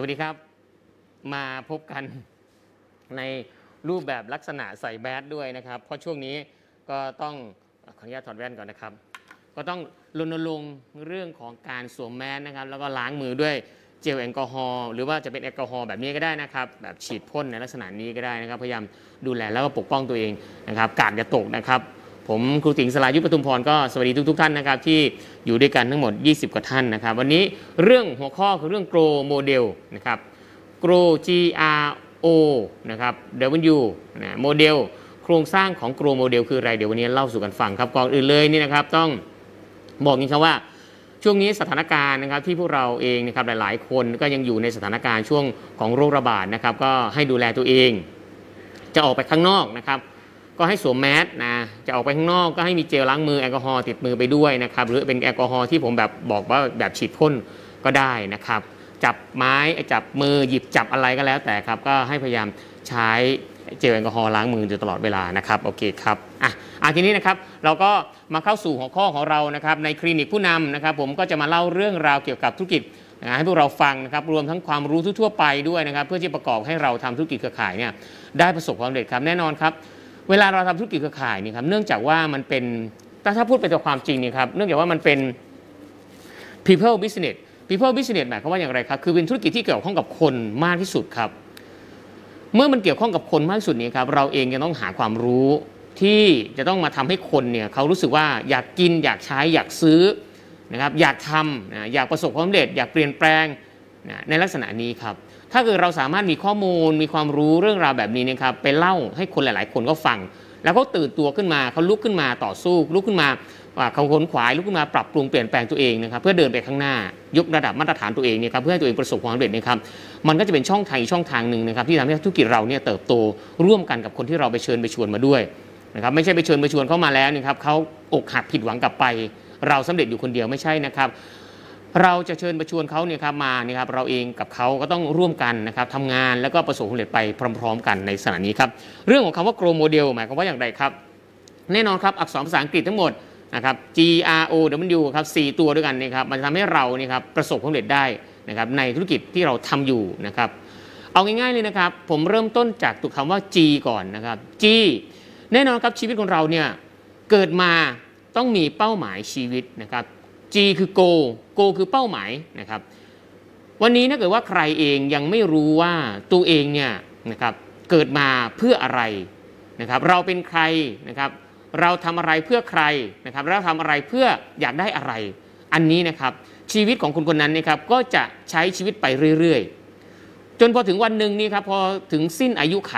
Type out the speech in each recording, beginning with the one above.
วัสดีครับ มาพบกันในรูปแบบลักษณะใส่แบดด้วยนะครับ เพราะช่วงนี้ก็ต้องขออนุญาตถอดแว่นก่อนนะครับ ก็ต้องรณรงค์เรื่องของการสวมแมสนะครับ แล้วก็ล้างมือด้วยเจลแอลกอฮอล์หรือว่าจะเป็นแอลกอฮอล์แบบนี้ก็ได้นะครับ แบบฉีดพ่นในลักษณะนี้ก็ได้นะครับ พยายามดูแลแล้วก็ปกป้องตัวเองนะครับ กาดอย่าตกนะครับ ผมครูติ๋งสลายุปทุมพรก็สวัสดีทุกๆท่านนะครับที่อยู่ด้วยกันทั้งหมด 20 กว่าท่านนะครับ วันนี้เรื่องหัวข้อคือเรื่อง grow model นะครับ grow G R O นะครับ W นะโมเดลโครงสร้างของ grow model คืออะไรเดี๋ยววันนี้เล่าสู่กันฟังครับก่อนอื่นเลยนี่นะครับต้องบอกนี้ครับว่าช่วงนี้สถานการณ์นะครับที่พวกเราเองนะครับหลาย ๆ คนก็ยังอยู่ในสถานการณ์ช่วงของโรคระบาดนะครับก็ให้ดูแลตัวเอง จะออกไปข้างนอกนะครับ ก็ให้สวมแมสนะจะออกไปข้างนอกก็ให้มีเจลล้างมือแอลกอฮอล์ติดมือไปด้วยนะครับหรือเป็นแอลกอฮอล์ที่ผมแบบบอกว่าแบบฉีดพ่นก็ได้นะครับ จับไม้จับมือหยิบจับอะไรก็แล้วแต่ครับก็ให้พยายามใช้เจลแอลกอฮอล์ล้างมืออยู่ตลอดเวลานะครับโอเคครับอะอะทีนี้นะครับเราก็มาเข้าสู่หัวข้อของเรานะครับในคลินิกผู้นำนะครับ ผมก็จะมาเล่าเรื่องราวเกี่ยวกับธุรกิจนะให้พวกเราฟังนะครับรวมทั้งความรู้ทั่วไปด้วยนะครับ เพื่อที่ประกอบให้เราทำธุรกิจเครือข่ายเนี่ยได้ประสบความสำเร็จครับแน่นอนครับ เวลาเราทำธุรกิจเครือข่ายนี่ครับเนื่องจากว่ามันเป็นถ้าถ้าพูดไปจากความจริงนี่ครับเนื่องจากว่ามันเป็น people business people business หมายความว่าอย่างไรครับคือเป็นธุรกิจที่เกี่ยวข้องกับคนมากที่สุดครับ เมื่อมันเกี่ยวข้องกับคนมากที่สุดนี่ครับเราเองจะต้องหาความรู้ที่จะต้องมาทำให้คนเนี่ยเขารู้สึกว่าอยากกินอยากใช้อยากซื้อนะครับอยากทำนะอยากประสบความสำเร็จ อยากเปลี่ยนแปลงนะในลักษณะนี้ครับ ถ้าเกิดเราสามารถมีข้อมูลมีความรู้เรื่องราวแบบนี้นะครับไปเล่าให้คนหลาย ๆ คนก็ฟัง แล้วเขาตื่นตัวขึ้นมาเขาลุกขึ้นมาต่อสู้ลุกขึ้นมาเขาขนขวายลุกขึ้นมาปรับปรุงเปลี่ยนแปลงตัวเองนะครับเพื่อเดินไปข้างหน้ายกระดับมาตรฐานตัวเองเนี่ยครับเพื่อให้ตัวเองประสบความสำเร็จนะครับมันก็จะเป็นช่องทางอีกช่องทางหนึ่งนะครับที่ทำให้ธุรกิจเราเนี่ยเติบโตร่วมกันกับคนที่เราไปเชิญไปชวนมาด้วยนะครับไม่ใช่ไปเชิญไปชวนเข้ามาแล้วนะครับเขาอกหักผิดหวังกลับไป เราสำเร็จอยู่คนเดียวไม่ใช่นะครับ เราจะเชิญประชวนเขาเนี่ยครับมาเนี่ยครับเราเองกับเขาก็ต้องร่วมกันนะครับทำงานแล้วก็ประสบความสำเร็จไปพร้อม ๆ กันในสถานี้ครับเรื่องของคำว่า grow model หมายความว่าอย่างไรครับ แน่นอนครับอักษรภาษาอังกฤษทั้งหมดนะครับ G R O W ครับสตัวด้วยกันนะครับมันจะทำให้เราเนี่ยครับประสบความสำเร็จได้นะครับในธุรกิจที่เราทำอยู่นะครับเอาง่ายๆเลยนะครับผมเริ่มต้นจากตัวคำว่า G ก่อนนะครับ G แน่นอนครับชีวิตของเราเนี่ยเกิดมาต้องมีเป้าหมายชีวิตนะครับ G คือ go go คือเป้าหมายนะครับ วันนี้ถ้าเกิดว่าใครเองยังไม่รู้ว่าตัวเองเนี่ยนะครับเกิดมาเพื่ออะไรนะครับเราเป็นใครนะครับเราทำอะไรเพื่อใครนะครับเราทำอะไรเพื่ออยากได้อะไร อันนี้นะครับชีวิตของคนคนนั้นนะครับก็จะใช้ชีวิตไปเรื่อยๆ จนพอถึงวันหนึ่งนี่ครับพอถึงสิ้นอายุไข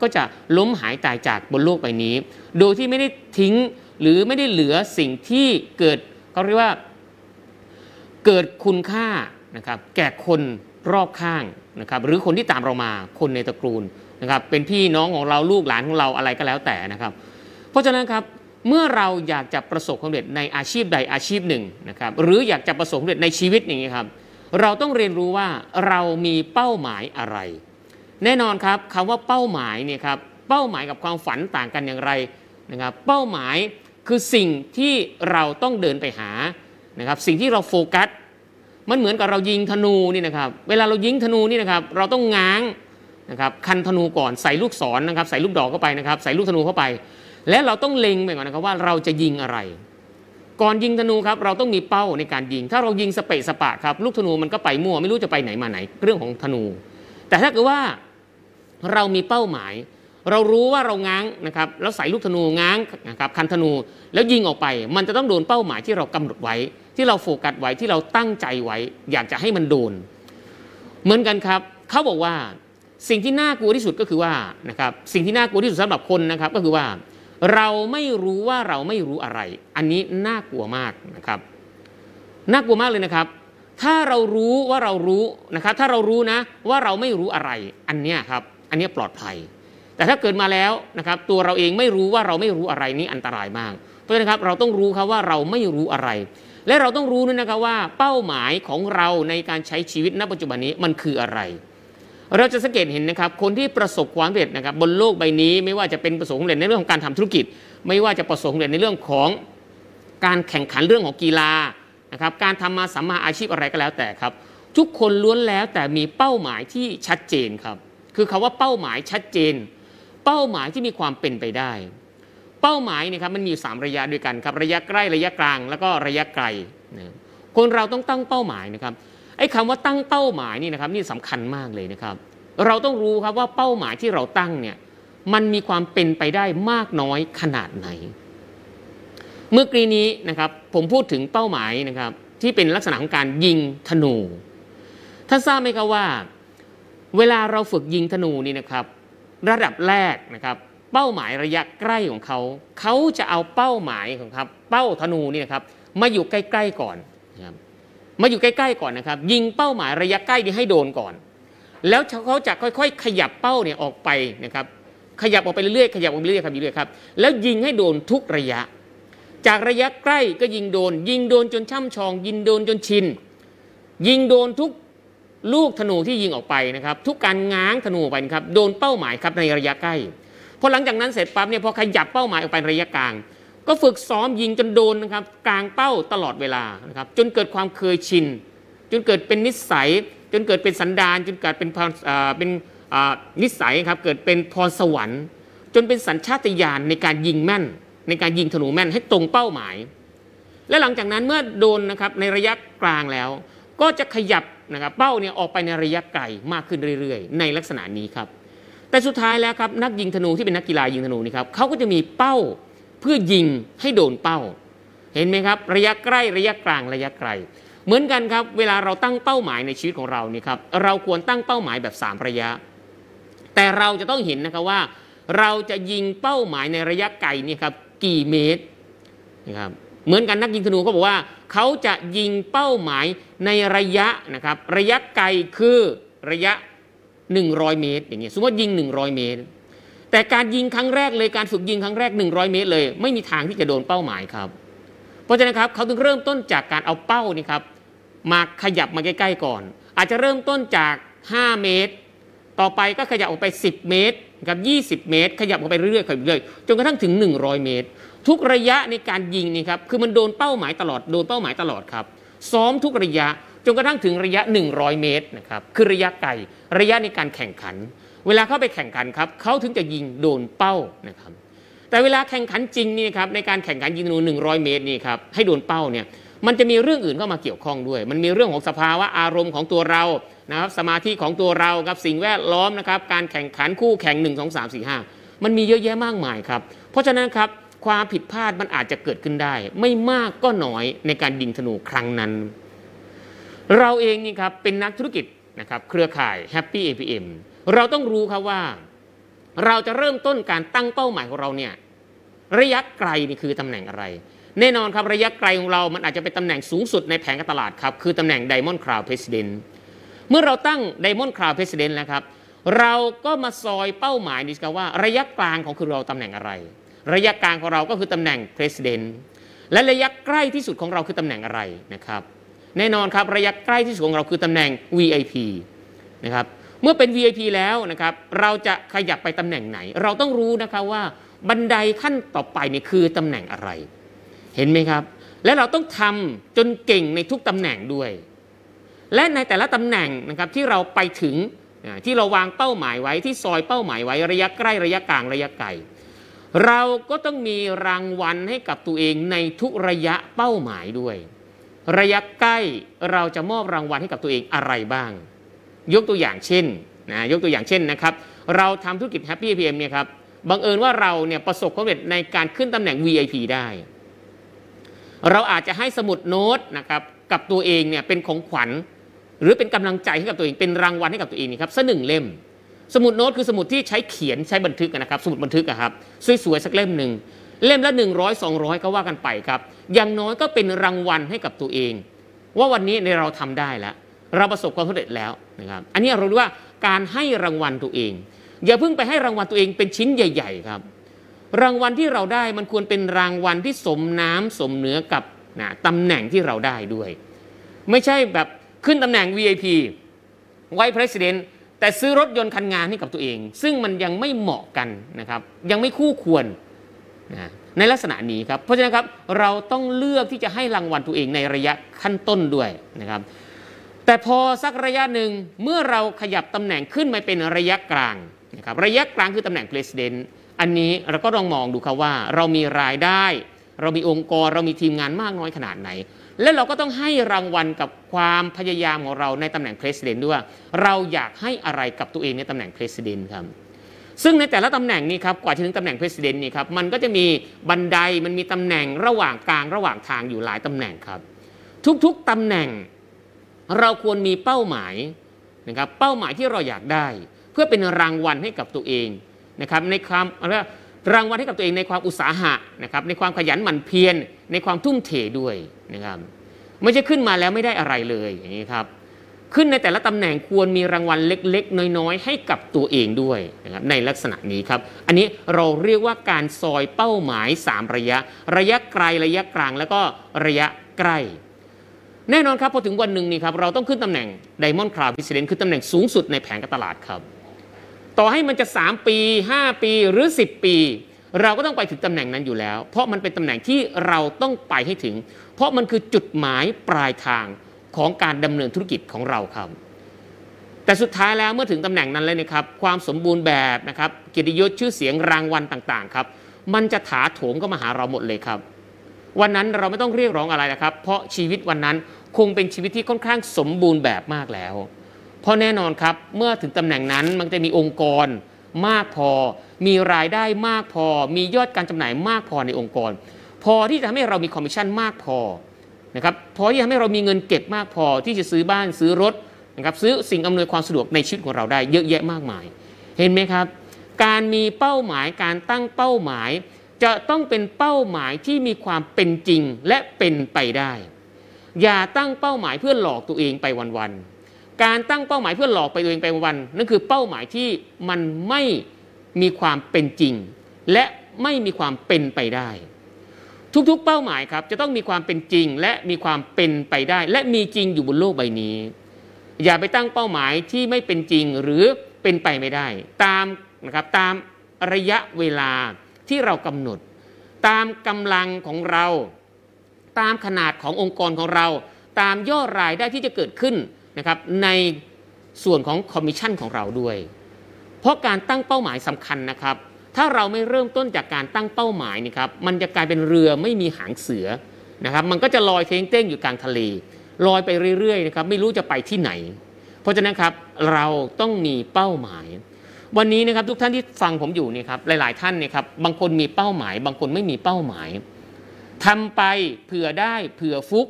ก็จะล้มหายตายจากบนโลกใบนี้ โดยที่ไม่ได้ทิ้งหรือไม่ได้เหลือสิ่งที่เกิดเขาเรียกว่า เกิดคุณค่านะครับแก่คนรอบข้างนะครับหรือคนที่ตามเรามาคนในตระกูลนะครับเป็นพี่น้องของเราลูกหลานของเราอะไรก็แล้วแต่นะครับ เพราะฉะนั้นครับเมื่อเราอยากจะประสบความสำเร็จในอาชีพใดอาชีพหนึ่งนะครับหรืออยากจะประสบความสำเร็จในชีวิตอย่างนี้ครับเราต้องเรียนรู้ว่าเรามีเป้าหมายอะไร แน่นอนครับคำว่าเป้าหมายเนี่ยครับเป้าหมายกับความฝันต่างกันอย่างไรนะครับเป้าหมายคือสิ่งที่เราต้องเดินไปหา นะครับสิ่งที่เราโฟกัสมันเหมือนกับเรายิงธนูนี่นะครับเวลาเรายิงธนูนี่นะครับเราต้องง้างนะครับคันธนูก่อนใส่ลูกศรนะครับใส่ลูกดอกเข้าไปนะครับใส่ลูกธนูเข้าไป และเราต้องเล็งไปก่อนนะครับว่าเราจะยิงอะไร ก่อนยิงธนูครับเราต้องมีเป้าในการยิง ถ้าเรายิงสเปะสปะครับลูกธนูมันก็ไปมั่วไม่รู้จะไปไหนมาไหนเรื่องของธนู แต่ถ้าเกิดว่าเรามีเป้าหมาย เรารู้ว่าเราง้างนะครับแล้วใส่ลูกธนูง้างนะครับคันธนูแล้วยิงออกไป มันจะต้องโดนเป้าหมายที่เรากำหนดไว้ ที่เราโฟกัสไว้ที่เราตั้งใจไว้ อยากจะให้มันโดน เหมือนกันครับเขาบอกว่าสิ่งที่น่ากลัวที่สุดก็คือว่านะครับสิ่งที่น่ากลัวที่สุดสำหรับคนนะครับก็คือว่า เราไม่รู้ว่าเราไม่รู้อะไร อันนี้น่ากลัวมากนะครับน่ากลัวมากเลยนะครับ ถ้าเรารู้ว่าเรารู้นะครับถ้าเรารู้นะว่าเราไม่รู้อะไรอันเนี้ยครับอันเนี้ยปลอดภัย แต่ถ้าเกิดมาแล้วนะครับตัวเราเองไม่รู้ว่าเราไม่รู้อะไรนี่อันตรายมาก เพราะฉะนั้นครับเราต้องรู้ครับว่าเราไม่รู้อะไร และเราต้องรู้ด้วยนะครับว่าเป้าหมายของเราในการใช้ชีวิตณปัจจุบันนี้มันคืออะไร เราจะสังเกตเห็นนะครับคนที่ประสบความสำเร็จนะครับบนโลกใบนี้ไม่ว่าจะเป็นประสบความสำเร็จในเรื่องของการทำธุรกิจ ไม่ว่าจะประสบความสำเร็จในเรื่องของการแข่งขันเรื่องของกีฬานะครับการทำมาสัมมาอาชีพอะไรก็แล้วแต่ครับ ทุกคนล้วนแล้วแต่มีเป้าหมายที่ชัดเจนครับคือคาว่าเป้าหมายชัดเจน เป้าหมายที่มีความเป็นไปได้ เป้าหมายเนี่ยครับมันมีสามระยะด้วยกันครับระยะใกล้ระยะกลาง แล้วก็ระยะไกลนะคนเราต้องตั้งเป้าหมายนะครับไอ้คำว่าตั้งเป้าหมายนี่นะครับนี่สำคัญมากเลยนะครับ เราต้องรู้ครับว่าเป้าหมายที่เราตั้งเนี่ยมันมีความเป็นไปได้มากน้อยขนาดไหน เมื่อกี้นี้นะครับผมพูดถึงเป้าหมายนะครับที่เป็นลักษณะของการยิงธนูท่านทราบไหมครับว่า เวลาเราฝึกยิงธนูนี่นะครับ ระดับแรกนะครับเป้าหมายระยะใกล้ของเขา เขาจะเอาเป้าหมายของครับเป้าธนูนี่นะครับมาอยู่ใกล้ๆก่อนนะครับมาอยู่ใกล้ๆก่อนนะครับยิงเป้าหมายระยะใกล้นี่ให้โดนก่อน แล้วเขาจะค่อยๆ ขยับเป้าเนี่ยออกไปนะครับขยับออกไปเรื่อยๆขยับออกไปเรื่อยๆครับเรื่อยๆครับแล้วยิงให้โดนทุกระยะ จากระยะใกล้ก็ยิงโดน ยิงโดนจนช่ำชอง ยิงโดนจนชิน ยิงโดนทุก ลูกธนูที่ยิงออกไปนะครับทุกการง้างธนูไปนะครับโดนเป้าหมายครับในระยะใกล้พอหลังจากนั้นเสร็จปั๊บเนี่ยพอขยับเป้าหมายออกไประยะกลาง ก็ฝึกซ้อมยิงจนโดนนะครับกลางเป้าตลอดเวลานะครับจนเกิดความเคยชิน จนเกิดเป็นนิสัย จนเกิดเป็นสันดานจนเกิดเป็นเป็นนิสัยครับเกิดเป็นพรสวรรค์ จนเป็นสัญชาตญาณในการยิงแม่น ในการยิงธนูแม่นให้ตรงเป้าหมาย และหลังจากนั้นเมื่อโดนนะครับในระยะกลางแล้ว ก็จะขยับ นะครับเป้าเนี่ยออกไปในระยะไกลมากขึ้นเรื่อยๆ ในลักษณะนี้ครับแต่สุดท้ายแล้วครับนักยิงธนูที่เป็นนักกีฬายิงธนูนี่ครับเขาก็จะมีเป้าเพื่อยิงให้โดนเป้า เห็นไหมครับ ระยะใกล้ระยะกลางระยะไกล เหมือนกันครับ เวลาเราตั้งเป้าหมายในชีวิตของเรานี่ครับเราควรตั้งเป้าหมายแบบ 3 ระยะ แต่เราจะต้องเห็นนะครับว่า เราจะยิงเป้าหมายในระยะไกลนี่ครับกี่เมตรนะครับ เหมือนกันนักยิงธนูเขาบอกว่าเขาจะยิงเป้าหมายในระยะนะครับระยะไกลคือระยะ 100 เมตรอย่างเงี้ยสมมติว่ายิง 100 เมตร แต่การยิงครั้งแรกเลยการฝึกยิงครั้งแรก 100 เมตร เลย ไม่มีทางที่จะโดนเป้าหมายครับ เพราะฉะนั้นครับเขาต้องเริ่มต้นจากการเอาเป้านี่ครับมาขยับมาใกล้ๆก่อน อาจจะเริ่มต้นจาก 5 เมตร ต่อไปก็ขยับออกไป 10 เมตร กับ20 เมตร ขยับออกไปเรื่อยๆขยับเรื่อยๆจนกระทั่งถึง 100 เมตร ทุกระยะในการยิงนี่ครับคือมันโดนเป้าหมายตลอดโดนเป้าหมายตลอดครับซ้อมทุกระยะจนกระทั่งถึงระยะ 100 เมตรนะครับคือระยะไกลระยะในการแข่งขัน เวลาเข้าไปแข่งขันครับเขาถึงจะยิงโดนเป้านะครับแต่เวลาแข่งขันจริงนี่ครับในการแข่งขันยิงธนู100 เมตรนี่ครับให้โดนเป้าเนี่ยมันจะมีเรื่องอื่นเข้ามาเกี่ยวข้องด้วย มันมีเรื่องของสภาวะอารมณ์ของตัวเรา นะครับสมาธิของตัวเรากับสิ่งแวดล้อมนะครับการแข่งขันคู่แข่ง 1 2 3 4 5 มันมีเยอะแยะมากมายครับ เพราะฉะนั้นครับความผิดพลาดมันอาจจะเกิดขึ้นได้ ไม่มากก็น้อยในการยิงธนูครั้งนั้น เราเองนี่ครับเป็นนักธุรกิจนะครับเครือข่าย Happy APM เราต้องรู้ครับว่า เราจะเริ่มต้นการตั้งเป้าหมายของเราเนี่ยระยะไกลนี่คือตำแหน่งอะไร แน่นอนครับระยะไกลของเรามันอาจจะเป็นตำแหน่งสูงสุดในแผงการตลาดครับคือตำแหน่ง Diamond Crown President เมื่อเราตั้ง Diamond Crown President แล้วครับ เราก็มาซอยเป้าหมายนี่ครับว่า ระยะกลางของคือเราตำแหน่งอะไร ระยะกลางของเราก็คือตำแหน่ง President และระยะใกล้ที่สุดของเราคือตำแหน่งอะไรนะครับ แน่นอนครับระยะใกล้ที่สุดของเราคือตำแหน่ง VIP นะครับเมื่อเป็น VIP แล้วนะครับเราจะขยับไปตำแหน่งไหน เราต้องรู้นะครับว่าบันไดขั้นต่อไปนี่คือตำแหน่งอะไร เห็นไหมครับ และเราต้องทำจนเก่งในทุกตำแหน่งด้วย และในแต่ละตำแหน่งนะครับที่เราไปถึงที่เราวางเป้าหมายไว้ที่ซอยเป้าหมายไว้ระยะใกล้ระยะกลางระยะไกลเราก็ต้องมีรางวัลให้กับตัวเองในทุกระยะเป้าหมายด้วย ระยะใกล้เราจะมอบรางวัลให้กับตัวเองอะไรบ้าง ยกตัวอย่างเช่นนะยกตัวอย่างเช่นนะครับ เราทำธุรกิจ Happy APM เนี่ยครับบังเอิญว่าเราเนี่ยประสบความสำเร็จในการขึ้นตำแหน่ง VIP ได้ เราอาจจะให้สมุดโน้ตนะครับกับตัวเองเนี่ยเป็นของขวัญ หรือเป็นกำลังใจให้กับตัวเองเป็นรางวัลให้กับตัวเองนี่ครับสักหนึ่งเล่ม สมุดโน้ตคือสมุดที่ใช้เขียนใช้บันทึกนะครับ สมุดบันทึกครับสวยๆสักเล่มหนึ่งเล่มละ100 200 ก็ว่ากันไปครับ อย่างน้อยก็เป็นรางวัลให้กับตัวเอง ว่าวันนี้ในเราทำได้แล้ว เราประสบความสำเร็จแล้วนะครับ อันนี้เราเรียกว่าการให้รางวัลตัวเอง อย่าเพิ่งไปให้รางวัลตัวเองเป็นชิ้นใหญ่ ๆ ครับ รางวัลที่เราได้มันควรเป็นรางวัลที่สมน้ำสมเนื้อกับนะตำแหน่งที่เราได้ด้วย ไม่ใช่แบบ ขึ้นตำแหน่ง VIP ไว้ President แต่ซื้อรถยนต์คันงานให้กับตัวเอง ซึ่งมันยังไม่เหมาะกันนะครับ ยังไม่คู่ควรในลักษณะนี้ครับ เพราะฉะนั้นครับเราต้องเลือกที่จะให้รางวัลตัวเองในระยะขั้นต้นด้วยนะครับ แต่พอสักระยะหนึ่งเมื่อเราขยับตำแหน่งขึ้นมาเป็นระยะกลางนะครับระยะกลางคือตำแหน่ง president อันนี้เราก็ลองมองดูครับว่า เรามีรายได้ เรามีองค์กร เรามีทีมงานมากน้อยขนาดไหน และเราก็ต้องให้รางวัลกับความพยายามของเราในตำแหน่ง president ด้วยเราอยากให้อะไรกับตัวเองในตำแหน่ง president ครับซึ่งในแต่ละตำแหน่งนี้ครับกว่าจะถึงตำแหน่ง president นี่ครับมันก็จะมีบันไดมันมีตำแหน่งระหว่างกลางระหว่างทางอยู่หลายตำแหน่งครับ ทุกๆตำแหน่งเราควรมีเป้าหมายนะครับเป้าหมายที่เราอยากได้ เพื่อเป็นรางวัลให้กับตัวเองนะครับในความ รางวัลให้กับตัวเองในความอุตสาหะนะครับในความขยันหมั่นเพียรในความทุ่มเทด้วยนะครับไม่ใช่ขึ้นมาแล้วไม่ได้อะไรเลยอย่างนี้ครับขึ้นในแต่ละตำแหน่งควรมีรางวัลเล็ก ๆ น้อย ๆ ให้กับตัวเองด้วยนะครับในลักษณะนี้ครับ อันนี้เราเรียกว่าการซอยเป้าหมาย 3 ระยะ ระยะไกลระยะกลางแล้วก็ระยะใกล้ แน่นอนครับพอถึงวันหนึ่งนี่ครับเราต้องขึ้นตำแหน่ง Diamond Cloud President คือตำแหน่งสูงสุดในแผงการตลาดครับ ต่อให้มันจะ 3 ปี 5 ปีหรือ 10 ปี เราก็ต้องไปถึงตำแหน่งนั้นอยู่แล้ว เพราะมันเป็นตำแหน่งที่เราต้องไปให้ถึง เพราะมันคือจุดหมายปลายทางของการดำเนินธุรกิจของเราครับ แต่สุดท้ายแล้วเมื่อถึงตำแหน่งนั้นเลยนะครับ ความสมบูรณ์แบบนะครับเกียรติยศชื่อเสียงรางวัลต่างๆครับมันจะถาโถมก็มาหาเราหมดเลยครับ วันนั้นเราไม่ต้องเรียกร้องอะไรนะครับ เพราะชีวิตวันนั้นคงเป็นชีวิตที่ค่อนข้างสมบูรณ์แบบมากแล้ว เพราะแน่นอนครับเมื่อถึงตำแหน่งนั้นมันจะมีองค์กรมากพอ มีรายได้มากพอ มียอดการจำหน่ายมากพอในองค์กร พอที่จะทำให้เรามีคอมมิชชั่นมากพอนะครับพอที่ทำให้เรามีเงินเก็บมากพอที่จะซื้อบ้านซื้อรถนะครับซื้อสิ่งอำนวยความสะดวกในชีวิตของเราได้เยอะแยะมากมาย เห็นไหมครับ การมีเป้าหมายการตั้งเป้าหมาย จะต้องเป็นเป้าหมายที่มีความเป็นจริงและเป็นไปได้ อย่าตั้งเป้าหมายเพื่อหลอกตัวเองไปวันๆ การตั้งเป้าหมายเพื่อหลอกไปตัวเองไปวันนั่นคือเป้าหมายที่มันไม่มีความเป็นจริง และไม่มีความเป็นไปได้ ทุกๆ เป้าหมายครับจะต้องมีความเป็นจริง และมีความเป็นไปได้ และมีจริงอยู่บนโลกใบนี้ อย่าไปตั้งเป้าหมายที่ไม่เป็นจริงหรือเป็นไปไม่ได้ ตามนะครับตามระยะเวลาที่เรากำหนด ตามกำลังของเรา ตามขนาดขององค์กรของเรา ตามยอดรายได้ที่จะเกิดขึ้น นะครับในส่วนของคอมมิชชั่นของเราด้วย เพราะการตั้งเป้าหมายสำคัญนะครับ ถ้าเราไม่เริ่มต้นจากการตั้งเป้าหมายนี่ครับมันจะกลายเป็นเรือไม่มีหางเสือนะครับ มันก็จะลอยเท้งเต้งอยู่กลางทะเลลอยไปเรื่อยๆนะครับไม่รู้จะไปที่ไหน เพราะฉะนั้นครับเราต้องมีเป้าหมาย วันนี้นะครับทุกท่านที่ฟังผมอยู่นี่ครับหลาย ๆ ท่านเนี่ยครับบางคนมีเป้าหมาย บางคนไม่มีเป้าหมายทำไปเผื่อได้เผื่อฟุก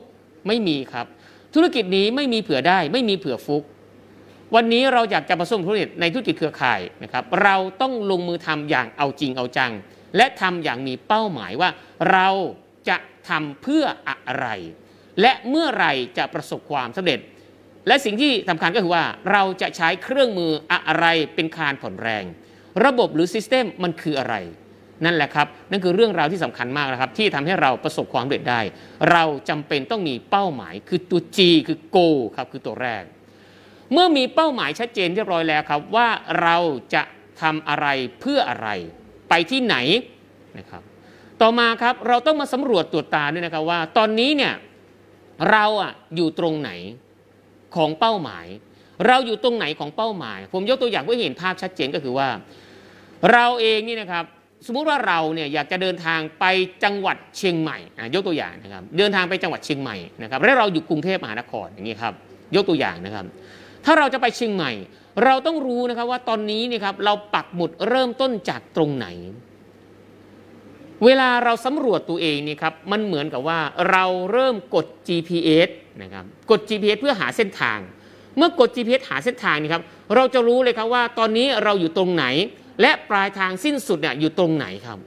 ไม่มีครับ ธุรกิจนี้ไม่มีเผื่อได้ ไม่มีเผื่อฟุก วันนี้เราอยากจะประสบธุรกิจในธุรกิจเครือข่ายนะครับ เราต้องลงมือทำอย่างเอาจริงเอาจัง และทำอย่างมีเป้าหมายว่า เราจะทำเพื่ออะไร และเมื่อไรจะประสบความสำเร็จ และสิ่งที่สำคัญก็คือว่า เราจะใช้เครื่องมืออะไรเป็นคานผ่อนแรง ระบบหรือซิสเต็มมันคืออะไร นั่นแหละครับ นั่นคือเรื่องราวที่สำคัญมากนะครับ ที่ทำให้เราประสบความสำเร็จได้ เราจำเป็นต้องมีเป้าหมาย คือตัว G คือ Go ครับคือตัวแรก เมื่อมีเป้าหมายชัดเจนเรียบร้อยแล้วครับ ว่าเราจะทำอะไรเพื่ออะไร ไปที่ไหนนะครับ ต่อมาครับเราต้องมาสำรวจตรวจตาด้วยนะครับว่า ตอนนี้เนี่ยเราอะอยู่ตรงไหนของเป้าหมาย เราอยู่ตรงไหนของเป้าหมาย ผมยกตัวอย่างเพื่อเห็นภาพชัดเจนก็คือว่า เราเองนี่นะครับ สมมุติว่าเราเนี่ยอยากจะเดินทางไปจังหวัดเชียงใหม่ยกตัวอย่างนะครับเดินทางไปจังหวัดเชียงใหม่นะครับและเราอยู่กรุงเทพมหานครอย่างนี้ครับยกตัวอย่างนะครับ ถ้าเราจะไปเชียงใหม่ เราต้องรู้นะครับว่าตอนนี้เนี่ยครับเราปักหมุดเริ่มต้นจากตรงไหน เวลาเราสำรวจตัวเองนี่ครับมันเหมือนกับว่าเราเริ่มกด GPS นะครับกด GPS เพื่อหาเส้นทาง เมื่อกด GPS หาเส้นทางนี่ครับเราจะรู้เลยครับว่าตอนนี้เราอยู่ตรงไหน และปลายทางสิ้นสุดเนี่ยอยู่ตรงไหนครับ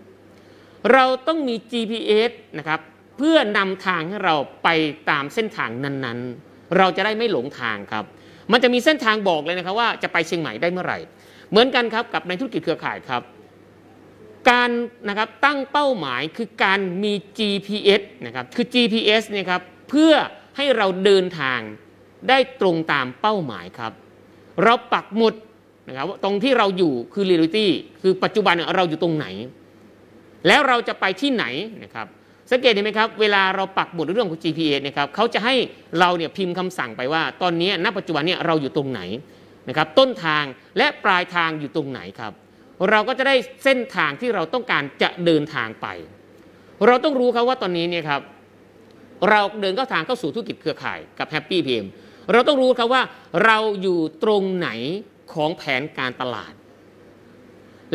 เราต้องมี GPS นะครับเพื่อนำทางให้เราไปตามเส้นทางนั้นๆ เราจะได้ไม่หลงทางครับ มันจะมีเส้นทางบอกเลยนะครับว่าจะไปเชียงใหม่ได้เมื่อไหร่ เหมือนกันครับกับในธุรกิจเครือข่ายครับ การนะครับตั้งเป้าหมายคือการมี GPS นะครับคือ GPS เนี่ยครับเพื่อให้เราเดินทางได้ตรงตามเป้าหมายครับ เราปักหมุด นะครับตรงที่เราอยู่คือ reality คือปัจจุบันเราอยู่ตรงไหน แล้วเราจะไปที่ไหนนะครับสังเกตเห็นไหมครับเวลาเราปักหมุดเรื่องของ GPS นะครับเขาจะให้เราเนี่ยพิมพ์คำสั่งไปว่า ตอนนี้ณปัจจุบันเนี่ยเราอยู่ตรงไหนนะครับต้นทางและปลายทางอยู่ตรงไหนครับ เราก็จะได้เส้นทางที่เราต้องการจะเดินทางไป เราต้องรู้ครับว่าตอนนี้เนี่ยครับเราเดินเข้าทางเข้าสู่ธุรกิจเครือข่ายกับ Happy PM เราต้องรู้ครับว่าเราอยู่ตรงไหน ของแผนการตลาด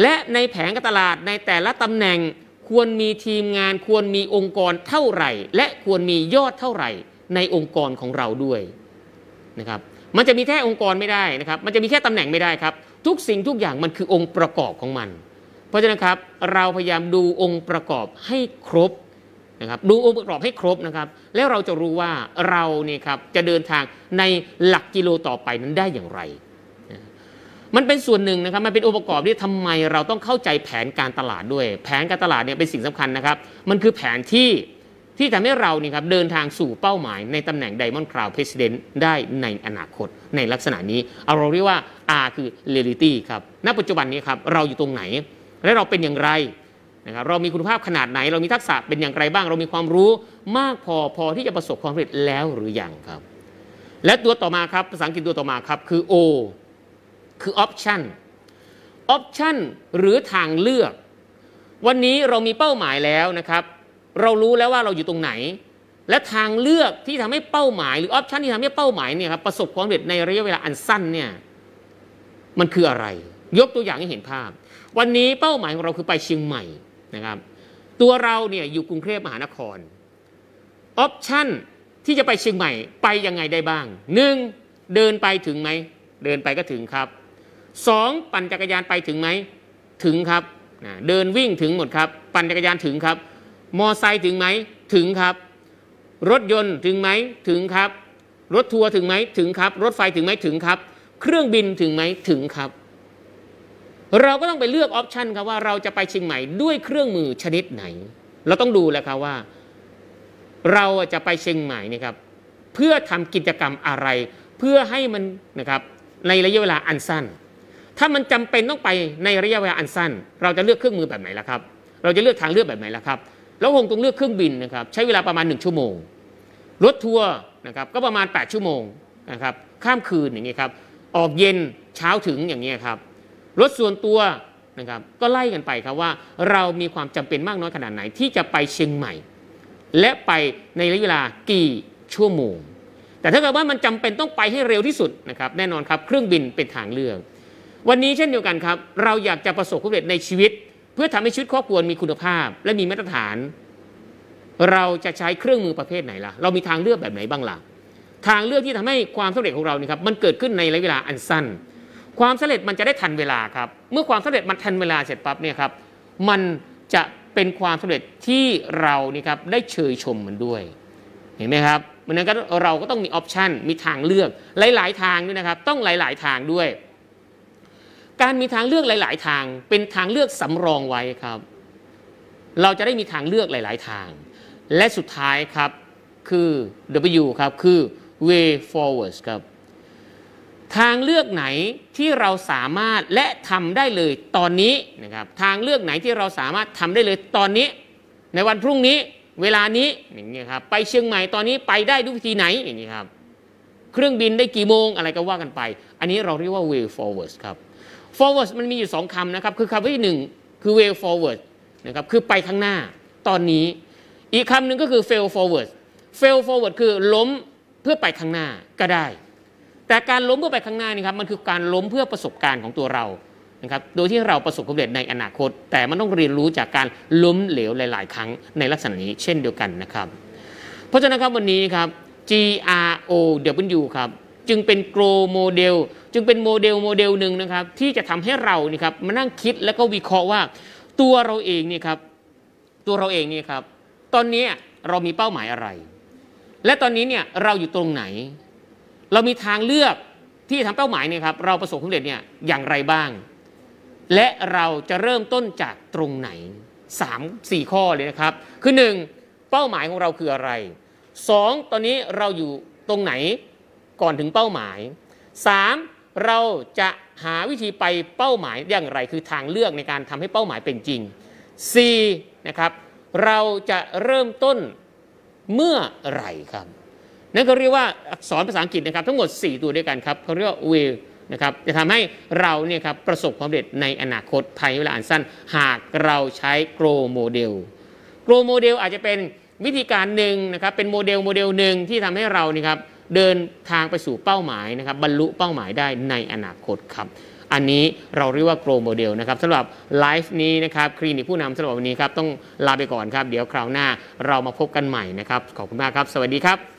และในแผนการตลาดในแต่ละตำแหน่งควรมีทีมงานควรมีองค์กรเท่าไหร่ และควรมียอดเท่าไหร่ ในองค์กรของเราด้วยนะครับมันจะมีแค่องค์กรไม่ได้นะครับ มันจะมีแค่ตำแหน่งไม่ได้ครับ ทุกสิ่งทุกอย่างมันคือองค์ประกอบของมัน เพราะฉะนั้นครับเราพยายามดูองค์ประกอบให้ครบนะครับดูองค์ประกอบให้ครบนะครับ แล้วเราจะรู้ว่าเราเนี่ยครับจะเดินทางในหลักกิโลต่อไปนั้นได้อย่างไร มันเป็นส่วนหนึ่งนะครับ มันเป็นองค์ประกอบที่ทำไมเราต้องเข้าใจแผนการตลาดด้วย แผนการตลาดเนี่ยเป็นสิ่งสำคัญนะครับ มันคือแผนที่ที่ทำให้เราเนี่ยครับเดินทางสู่เป้าหมายในตำแหน่ง Diamond Crown President ได้ในอนาคต ในลักษณะนี้เอาเราเรียกว่า R คือ reality ครับ ณ ปัจจุบันนี้ครับเราอยู่ตรงไหน และเราเป็นอย่างไรนะครับเรามีคุณภาพขนาดไหน เรามีทักษะเป็นอย่างไรบ้าง เรามีความรู้มากพอพอที่จะประสบความสำเร็จแล้วหรือยังครับ และตัวต่อมาครับภาษาอังกฤษตัวต่อมาครับคือ O คือ option option หรือทางเลือก วันนี้เรามีเป้าหมายแล้วนะครับ เรารู้แล้วว่าเราอยู่ตรงไหน และทางเลือกที่ทำให้เป้าหมาย หรือ option ที่ทำให้เป้าหมายเนี่ยครับประสบความสำเร็จในระยะเวลาอันสั้นเนี่ยมันคืออะไร ยกตัวอย่างให้เห็นภาพ วันนี้เป้าหมายของเราคือไปเชียงใหม่นะครับ ตัวเราเนี่ยอยู่กรุงเทพมหานคร option ที่จะไปเชียงใหม่ไปยังไงได้บ้างหนึ่งเดินไปถึงไหมเดินไปก็ถึงครับ สองปั่นจักรยานไปถึงไหมถึงครับเดินวิ่งถึงหมดครับ ปั่นจักรยานถึงครับ มอไซค์ถึงไหมถึงครับ รถยนต์ถึงไหมถึงครับ รถทัวร์ถึงไหมถึงครับ รถไฟถึงไหมถึงครับ เครื่องบินถึงไหมถึงครับ เราก็ต้องไปเลือกออปชันครับว่าเราจะไปเชียงใหม่ด้วยเครื่องมือชนิดไหน เราต้องดูแล้วครับว่า เราจะไปเชียงใหม่นี่ครับ เพื่อทำกิจกรรมอะไร เพื่อให้มันนะครับในระยะเวลาอันสั้น ถ้ามันจำเป็นต้องไปในระยะเวลาอันสั้น เราจะเลือกเครื่องมือแบบไหนล่ะครับ เราจะเลือกทางเลือกแบบไหนล่ะครับ เราคงต้องเลือกเครื่องบินนะครับใช้เวลาประมาณ 1 ชั่วโมง รถทัวร์นะครับก็ประมาณ 8 ชั่วโมงนะครับข้ามคืนอย่างนี้ครับออกเย็นเช้าถึงอย่างนี้ครับรถส่วนตัวนะครับก็ไล่กันไปครับว่าเรามีความจำเป็นมากน้อยขนาดไหนที่จะไปเชียงใหม่ และไปในระยะเวลากี่ชั่วโมง แต่ถ้าเกิดว่ามันจำเป็นต้องไปให้เร็วที่สุดนะครับแน่นอนครับเครื่องบินเป็นทางเลือก วันนี้เช่นเดียวกันครับ เราอยากจะประสบความสำเร็จในชีวิต เพื่อทำให้ชีวิตครอบครัวมีคุณภาพ และมีมาตรฐาน เราจะใช้เครื่องมือประเภทไหนล่ะ เรามีทางเลือกแบบไหนบ้างล่ะทางเลือกที่ทำให้ความสำเร็จของเรานี่ครับมันเกิดขึ้นในระยะเวลาอันสั้น ความสำเร็จมันจะได้ทันเวลาครับ เมื่อความสำเร็จมันทันเวลาเสร็จปั๊บเนี่ยครับ มันจะเป็นความสำเร็จที่เรานี่ครับได้เชยชมมันด้วย เห็นไหมครับมันนั้นก็เราก็ต้องมีออปชันมีทางเลือกหลาย ๆ ทางด้วยนะครับ ต้องหลาย ๆ ทางด้วย การมีทางเลือกหลาย ๆ ทาง เป็นทางเลือกสำรองไว้ครับ เราจะได้มีทางเลือกหลาย ๆ ทาง และสุดท้ายครับคือ W ครับคือ way forward ครับ ทางเลือกไหนที่เราสามารถและทำได้เลยตอนนี้นะครับทางเลือกไหนที่เราสามารถทำได้เลยตอนนี้ ในวันพรุ่งนี้เวลานี้อย่างนี้ยครับไปเชียงใหม่ตอนนี้ไปได้ด้วยวิธีไหนอย่างนี้ยครับ เครื่องบินได้กี่โมงอะไรก็ว่ากันไป อันนี้เราเรียกว่า way forward ครับ forward มันมีอยู่สองคำนะครับ คือคำที่หนึ่งคือ way forward นะครับคือไปข้างหน้าตอนนี้ อีกคำหนึ่งก็คือ fail forward fail forward คือล้มเพื่อไปข้างหน้าก็ได้ แต่การล้มเพื่อไปข้างหน้านี่ครับมันคือการล้มเพื่อประสบการณ์ของตัวเรานะครับโดยที่เราประสบความสำเร็จในอนาคต แต่มันต้องเรียนรู้จากการล้มเหลวหลาย ๆ ครั้งในลักษณะนี้เช่นเดียวกันนะครับ เพราะฉะนั้นครับวันนี้ครับ G R O W ครับ จึงเป็น grow model จึงเป็นโมเดลโมเดลหนึ่งนะครับที่จะทำให้เรานี่ครับมานั่งคิดแล้วก็วิเคราะห์ว่าตัวเราเองนี่ครับตัวเราเองนี่ครับตอนนี้เรามีเป้าหมายอะไร และตอนนี้เนี่ยเราอยู่ตรงไหน เรามีทางเลือกที่ทำเป้าหมายเนี่ยครับเราประสบความสำเร็จเนี่ยอย่างไรบ้าง และเราจะเริ่มต้นจากตรงไหน 3 4 ข้อเลยนะครับ คือ 1. เป้าหมายของเราคืออะไร 2. ตอนนี้เราอยู่ตรงไหน ก่อนถึงเป้าหมาย 3. เราจะหาวิธีไปเป้าหมายอย่างไรคือทางเลือกในการทำให้เป้าหมายเป็นจริง 4. นะครับเราจะเริ่มต้นเมื่อไหร่ครับนั่นก็เรียกว่าอักษรภาษาอังกฤษนะครับทั้งหมด 4 ตัวด้วยกันครับเขาเรียกว่า will นะครับจะทำให้เราเนี่ยครับประสบความสำเร็จในอนาคตภายในเวลาอันสั้น หากเราใช้ grow model grow model อาจจะเป็นวิธีการหนึ่งนะครับเป็นโมเดลโมเดลหนึ่งที่ทำให้เรานี่ครับ เดินทางไปสู่เป้าหมายนะครับบรรลุเป้าหมายได้ในอนาคตครับอันนี้เราเรียกว่า grow model นะครับสำหรับไลฟ์นี้นะครับคลินิกผู้นำสำหรับวันนี้ครับต้องลาไปก่อนครับ เดี๋ยวคราวหน้าเรามาพบกันใหม่นะครับขอบคุณมากครับ สวัสดีครับ